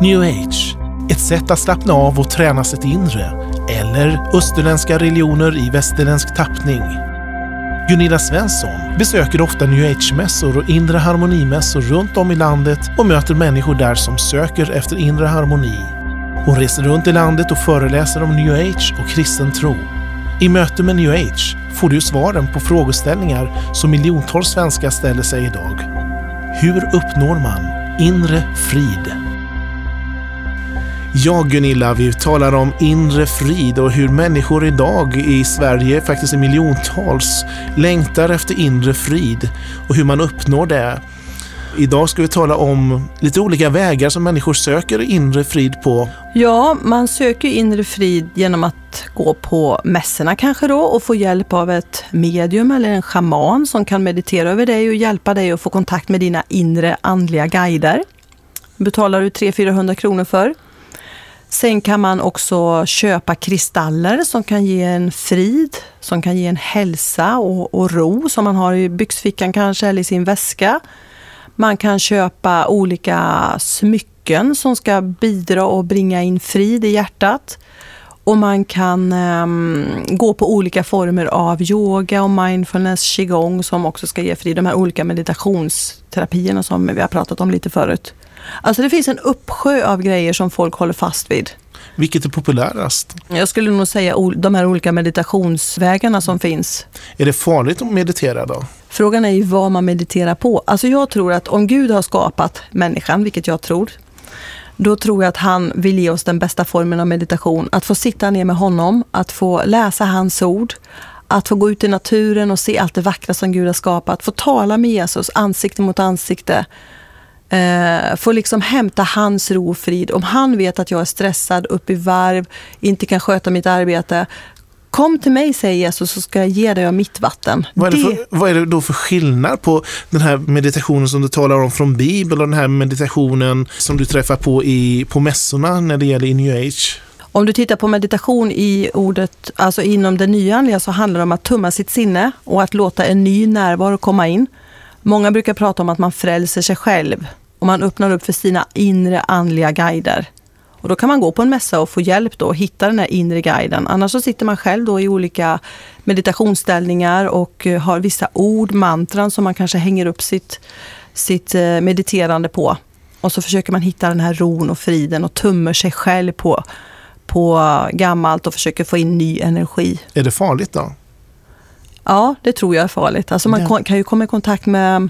New Age, ett sätt att slappna av och träna sitt inre. Eller österländska religioner i västerländsk tappning. Gunilla Svensson besöker ofta new age-mässor och inre harmonimässor runt om i landet och möter människor där som söker efter inre harmoni. Hon reser runt i landet och föreläser om new age och kristen tro. I möte med new age får du svaren på frågeställningar som miljontals svenskar ställer sig idag. Hur uppnår man inre frid? Ja, Gunilla, vi talar om inre frid och hur människor idag i Sverige, faktiskt i miljontals, längtar efter inre frid och hur man uppnår det. Idag ska vi tala om lite olika vägar som människor söker inre frid på. Ja, man söker inre frid genom att gå på mässorna kanske då och få hjälp av ett medium eller en schaman som kan meditera över dig och hjälpa dig att få kontakt med dina inre andliga guider. betalar du 300-400 kronor för. Sen kan man också köpa kristaller som kan ge en frid, som kan ge en hälsa och, och ro som man har i byxfickan kanske eller i sin väska. Man kan köpa olika smycken som ska bidra och bringa in frid i hjärtat. Och man kan um, gå på olika former av yoga och mindfulness, qigong som också ska ge frid. De här olika meditationsterapierna som vi har pratat om lite förut. Alltså det finns en uppsjö av grejer som folk håller fast vid. Vilket är populärast? Jag skulle nog säga de här olika meditationsvägarna som finns. Är det farligt att meditera då? Frågan är ju vad man mediterar på. Alltså jag tror att om Gud har skapat människan, vilket jag tror, då tror jag att han vill ge oss den bästa formen av meditation. Att få sitta ner med honom, att få läsa hans ord, att få gå ut i naturen och se allt det vackra som Gud har skapat, få tala med Jesus ansikte mot ansikte, eh, få liksom hämta hans ro och frid. Om han vet att jag är stressad, upp i varv, inte kan sköta mitt arbete, Kom till mig, säger Jesus, så ska jag ge dig av mitt vatten. Vad är, det för, vad är det då för skillnad på den här meditationen som du talar om från Bibeln och den här meditationen som du träffar på i, på mässorna när det gäller i New Age? Om du tittar på meditation i ordet, alltså inom det nyandliga så handlar det om att tumma sitt sinne och att låta en ny närvaro komma in. Många brukar prata om att man frälser sig själv och man öppnar upp för sina inre andliga guider. Och då kan man gå på en mässa och få hjälp då att hitta den här inre guiden. Annars så sitter man själv då i olika meditationsställningar och eh, har vissa ord, mantran som man kanske hänger upp sitt, sitt eh, mediterande på. Och så försöker man hitta den här ron och friden och tummer sig själv på, på gammalt och försöker få in ny energi. Är det farligt då? Ja, det tror jag är farligt. Alltså man ja. kan ju komma i kontakt med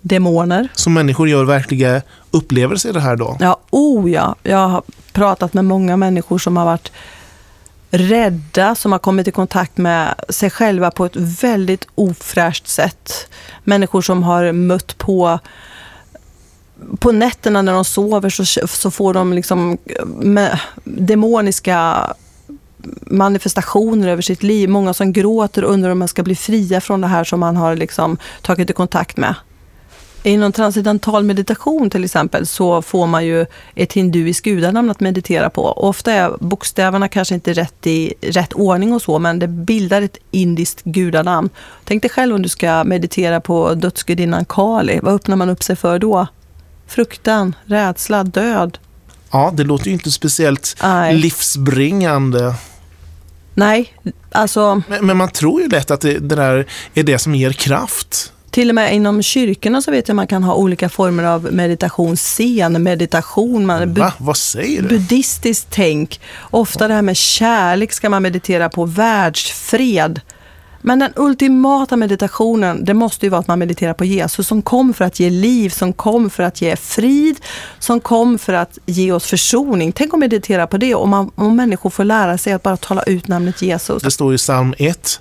demoner. Så människor gör verkliga upplevelser i det här då? Ja, oh ja. Jag har pratat med många människor som har varit rädda, som har kommit i kontakt med sig själva på ett väldigt ofräscht sätt. Människor som har mött på på nätterna när de sover så, så får de liksom demoniska manifestationer över sitt liv. Många som gråter och undrar om man ska bli fria från det här som man har liksom tagit i kontakt med. Inom transcendental meditation till exempel så får man ju ett hinduiskt gudanamn att meditera på. Ofta är bokstäverna kanske inte rätt i rätt ordning och så, men det bildar ett indiskt gudanamn. Tänk dig själv om du ska meditera på dödsgudinnan Kali. Vad öppnar man upp sig för då? Fruktan, rädsla, död. Ja, det låter ju inte speciellt Nej. livsbringande. Nej, alltså... Men, men, man tror ju lätt att det, det där är det som ger kraft. Till och med inom kyrkorna så vet jag att man kan ha olika former av meditation, scen, meditation. Man, Va? Vad säger du? Buddhistiskt tänk. Ofta det här med kärlek ska man meditera på, världsfred. Men den ultimata meditationen, det måste ju vara att man mediterar på Jesus som kom för att ge liv, som kom för att ge frid, som kom för att ge oss försoning. Tänk att meditera på det man, om människor får lära sig att bara tala ut namnet Jesus. Det står i psalm 1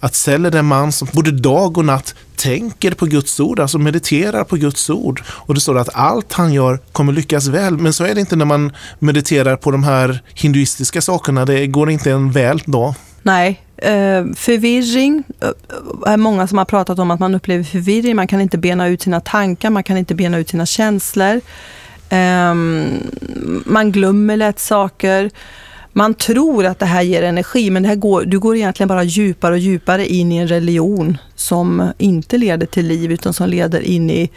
att Säll är den man som både dag och natt tänker på Guds ord, alltså mediterar på Guds ord. Och det står att allt han gör kommer lyckas väl. Men så är det inte när man mediterar på de här hinduistiska sakerna. Det går inte en väl då. Nej, Eh, förvirring, det är många som har pratat om att man upplever förvirring. Man kan inte bena ut sina tankar, man kan inte bena ut sina känslor. Ehm, man glömmer lätt saker. Man tror att det här ger energi, men det här går, du går egentligen bara djupare och djupare in i en religion som inte leder till liv, utan som leder in i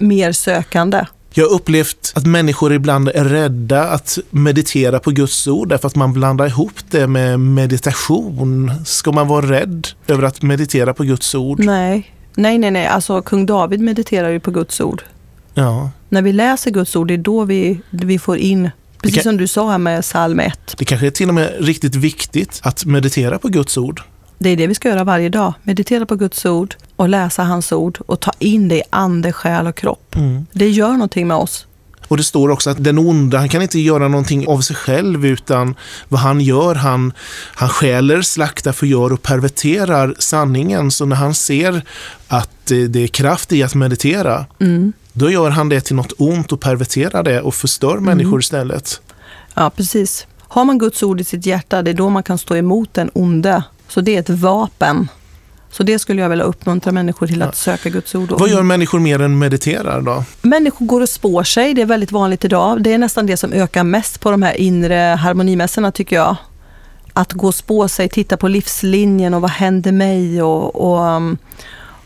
mer sökande. Jag har upplevt att människor ibland är rädda att meditera på Guds ord därför att man blandar ihop det med meditation. Ska man vara rädd över att meditera på Guds ord? Nej, nej, nej. nej. Alltså kung David mediterar ju på Guds ord. Ja. När vi läser Guds ord, det är då vi, vi får in Precis kan- som du sa här med psalm 1. Det kanske är till och med riktigt viktigt att meditera på Guds ord. Det är det vi ska göra varje dag. Meditera på Guds ord och läsa hans ord och ta in det i ande, själ och kropp. Det gör någonting med oss. Och det står också att den onda, han kan inte göra någonting av sig själv utan vad han gör, han, han stjäler, slaktar, förgör och perverterar sanningen. Så när han ser att eh, det är kraft i att meditera, Mm. då gör han det till något ont och perverterar det och förstör människor istället. Ja, precis. Har man Guds ord i sitt hjärta, det är då man kan stå emot den onde. Så det är ett vapen. Så det skulle jag vilja uppmuntra människor till att söka Guds ord. Vad gör människor mer än mediterar då? Människor går och spår sig, det är väldigt vanligt idag. Det är nästan det som ökar mest på de här inre harmonimässorna tycker jag. Att gå och spå sig, titta på livslinjen och vad händer mig och, och, um,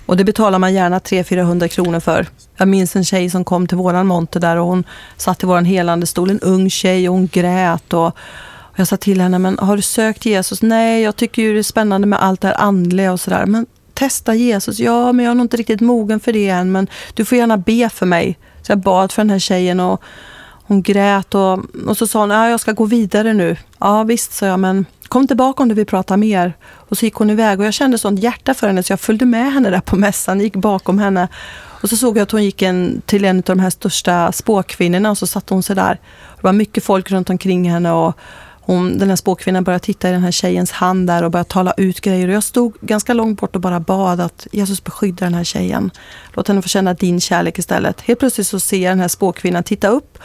och det betalar man gärna 300-400 kronor för. Jag minns en tjej som kom till våran monter där och hon satt i våran helande stol, en ung tjej och hon grät och och jag sa till henne, men har du sökt Jesus? Nej, jag tycker ju det är spännande med allt det här andliga och sådär. Men testa Jesus. Ja, men jag är nog inte riktigt mogen för det än, men du får gärna be för mig. Så jag bad för den här tjejen och hon grät och, och så sa hon, ja, jag ska gå vidare nu. Ja, visst, sa jag, men kom tillbaka om du vill prata mer. Och så gick hon iväg och jag kände sånt hjärta för henne så jag följde med henne där på mässan, gick bakom henne. Och så såg jag att hon gick en, till en av de här största spåkvinnorna och så satte hon sig där. Det var mycket folk runt omkring henne och hon, den här spåkvinnan började titta i den här tjejens hand där och började tala ut grejer. Och jag stod ganska långt bort och bara bad att Jesus beskyddar den här tjejen. Låt henne få känna din kärlek istället. Helt plötsligt så ser jag den här spåkvinnan titta upp,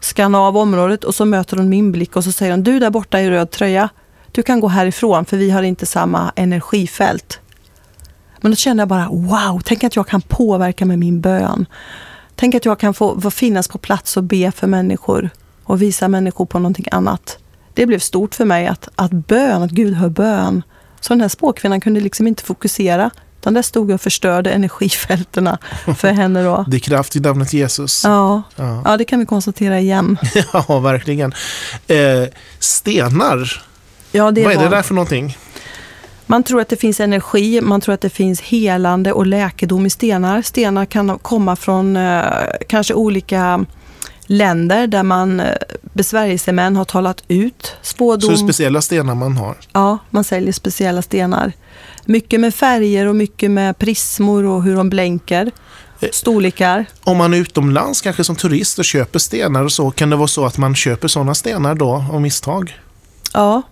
skanna av området och så möter hon min blick och så säger hon, du där borta i röd tröja, du kan gå härifrån för vi har inte samma energifält. Men då kände jag bara, wow, tänk att jag kan påverka med min bön. Tänk att jag kan få, få finnas på plats och be för människor och visa människor på någonting annat. Det blev stort för mig att, att bön, att Gud hör bön. Så den här spåkvinnan kunde liksom inte fokusera. Utan där stod jag och förstörde energifältena för henne då. Det är kraft i namnet Jesus. Ja, Ja. ja det kan vi konstatera igen. Ja, verkligen. Eh, stenar, Ja, det vad är det var- där för någonting? Man tror att det finns energi, man tror att det finns helande och läkedom i stenar. Stenar kan komma från eh, kanske olika länder där man eh, besvärjelsemän har talat ut Så spådom. speciella stenar man har. Ja, man säljer speciella stenar. Mycket med färger och mycket med prismor och hur de blänker. Eh. Storlekar. Om man är utomlands, kanske som turist och köper stenar och så, kan det vara så att man köper sådana stenar då av misstag? Ja,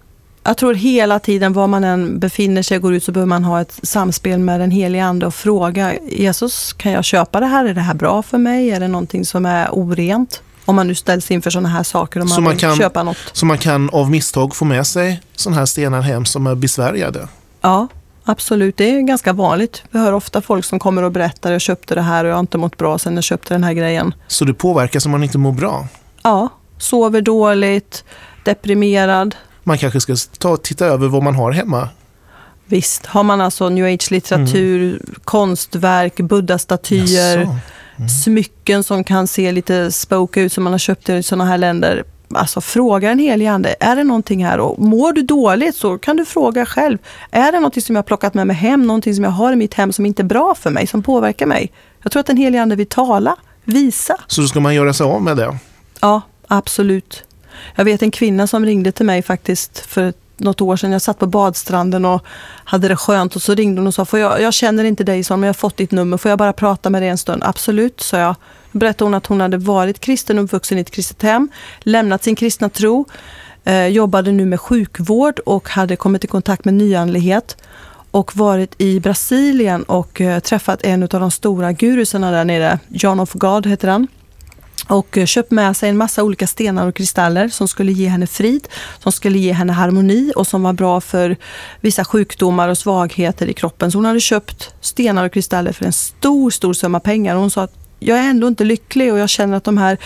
jag tror hela tiden var man än befinner sig och går ut så behöver man ha ett samspel med den helige Ande och fråga Jesus, kan jag köpa det här? Är det här bra för mig? Är det någonting som är orent? Om man nu ställs inför sådana här saker och Så man, man vill kan- köpa något. Så man kan av misstag få med sig sådana här stenar hem som är besvärjade. Ja, absolut. Det är ganska vanligt. Vi hör ofta folk som kommer och berättar jag köpte det här och jag har inte mått bra sen jag köpte den här grejen. Så det påverkar så man inte mår bra. Ja, sover dåligt, deprimerad. Man kanske ska ta titta över vad man har hemma. Visst, har man alltså new age-litteratur, konstverk, buddha-statyer, Jaså? smycken som kan se lite spoke ut som man har köpt i sådana här länder. Alltså fråga en helig ande, är det någonting här? Och mår du dåligt så kan du fråga själv. Är det någonting som jag har plockat med mig hem, någonting som jag har i mitt hem som inte är bra för mig, som påverkar mig? Jag tror att den helige ande vill tala, visa. Så då ska man göra sig av med det. Ja, absolut. Jag vet en kvinna som ringde till mig faktiskt för något år sedan. Jag satt på badstranden och hade det skönt och så ringde hon och sa, får jag, jag känner inte dig så, men jag har fått ditt nummer, får jag bara prata med dig en stund? Absolut, sa jag. Då berättade hon att hon hade varit kristen och uppvuxen i ett kristet hem, lämnat sin kristna tro, eh, jobbade nu med sjukvård och hade kommit i kontakt med nyandlighet och varit i Brasilien och eh, träffat en av de stora gurusarna där nere, John of God heter han och eh, köpt med sig en massa olika stenar och kristaller som skulle ge henne frid, som skulle ge henne harmoni och som var bra för vissa sjukdomar och svagheter i kroppen. Så hon hade köpt stenar och kristaller för en stor, stor summa pengar. Och hon sa att jag är ändå inte lycklig och jag känner att de här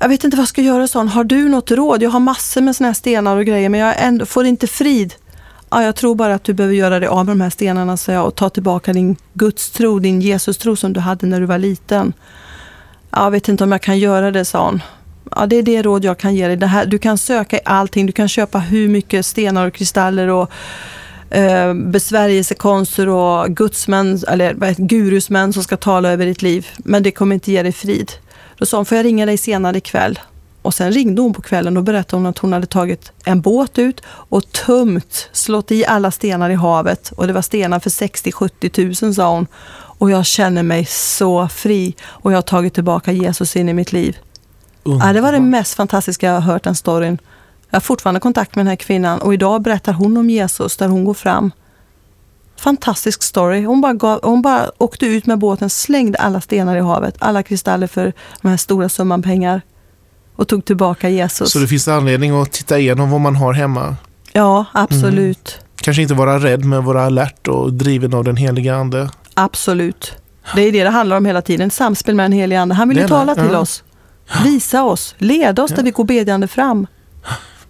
jag vet inte vad jag ska göra, sa hon. Har du något råd? Jag har massor med såna här stenar och grejer men jag ändå, får inte frid. Ja, jag tror bara att du behöver göra dig av med de här stenarna, sa jag, och ta tillbaka din gudstro, din Jesus-tro som du hade när du var liten. Jag vet inte om jag kan göra det, sa hon. Ja, det är det råd jag kan ge dig. Det här, du kan söka i allting. Du kan köpa hur mycket stenar och kristaller och eh, besvärjelsekonster och gudsmän, eller gurusmän som ska tala över ditt liv. Men det kommer inte ge dig frid. Då sa hon, får jag ringa dig senare ikväll? Och sen ringde hon på kvällen och berättade hon att hon hade tagit en båt ut och tömt, slått i alla stenar i havet. Och det var stenar för 60-70 000, sa hon. Och jag känner mig så fri och jag har tagit tillbaka Jesus in i mitt liv. Ja, det var det mest fantastiska jag har hört den storyn. Jag har fortfarande kontakt med den här kvinnan och idag berättar hon om Jesus där hon går fram. Fantastisk story. Hon bara, gav, hon bara åkte ut med båten, slängde alla stenar i havet, alla kristaller för de här stora summan pengar och tog tillbaka Jesus. Så det finns anledning att titta igenom vad man har hemma? Ja, absolut. Mm. Kanske inte vara rädd, men vara alert och driven av den heliga Ande? Absolut. Det är det det handlar om hela tiden, samspel med den heliga Ande. Han vill ju tala till oss, visa oss, leda oss där vi går bedjande fram.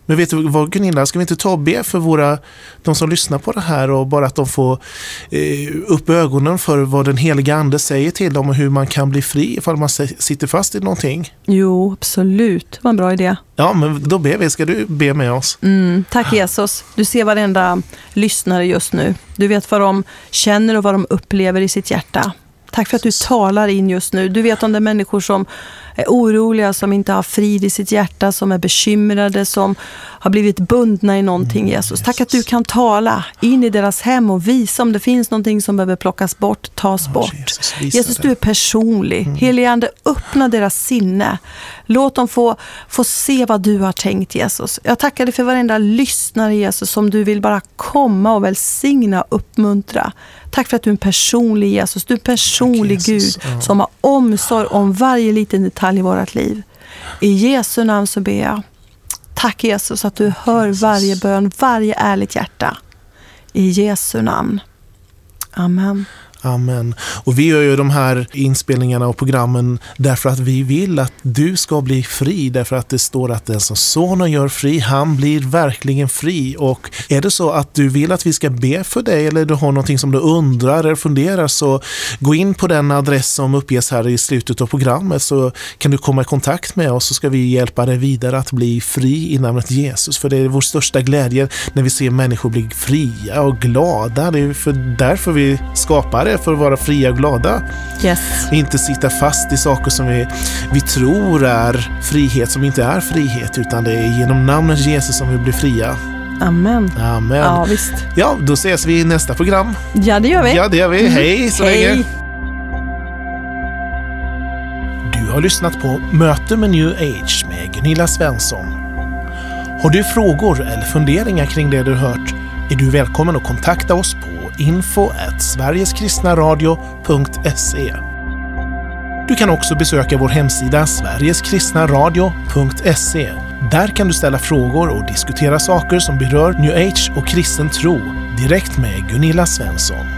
Men vet du vad Gunilla, ska vi inte ta och be för våra, de som lyssnar på det här och bara att de får eh, upp ögonen för vad den heliga ande säger till dem och hur man kan bli fri ifall man sitter fast i någonting? Jo, absolut. Var en bra idé. Ja, men då ber vi. Ska du be med oss? Mm, tack Jesus. Du ser varenda lyssnare just nu. Du vet vad de känner och vad de upplever i sitt hjärta. Tack för att du talar in just nu. Du vet om det är människor som är oroliga, som inte har frid i sitt hjärta, som är bekymrade, som har blivit bundna i någonting, mm, Jesus. Tack att du kan tala in i deras hem och visa om det finns någonting som behöver plockas bort, tas bort. Jesus, Jesus du är personlig. Mm. Helige Ande, öppna deras sinne. Låt dem få, få se vad du har tänkt, Jesus. Jag tackar dig för varenda lyssnare, Jesus, som du vill bara komma och välsigna och uppmuntra. Tack för att du är en personlig Jesus. Du är en personlig Tack, Gud som har omsorg om varje liten detalj i vårt liv. I Jesu namn så ber jag. Tack Jesus att du hör varje bön, varje ärligt hjärta. I Jesu namn. Amen. Amen. Och vi gör ju de här inspelningarna och programmen därför att vi vill att du ska bli fri. Därför att det står att den som sonen gör fri, han blir verkligen fri. Och är det så att du vill att vi ska be för dig eller du har någonting som du undrar eller funderar så gå in på den adress som uppges här i slutet av programmet så kan du komma i kontakt med oss så ska vi hjälpa dig vidare att bli fri i namnet Jesus. För det är vår största glädje när vi ser människor bli fria och glada. Det är för därför vi skapar det för att vara fria och glada. Yes. Inte sitta fast i saker som vi, vi tror är frihet som inte är frihet utan det är genom namnet Jesus som vi blir fria. Amen. Amen. Ja, visst. Ja, då ses vi i nästa program. Ja, det gör vi. Ja, det gör vi. Mm. Hej så Hej. länge. Du har lyssnat på Möte med New Age med Gunilla Svensson. Har du frågor eller funderingar kring det du hört är du välkommen att kontakta oss på info sverigeskristnaradio.se. Du kan också besöka vår hemsida sverigeskristnaradio.se. Där kan du ställa frågor och diskutera saker som berör new age och kristen tro direkt med Gunilla Svensson.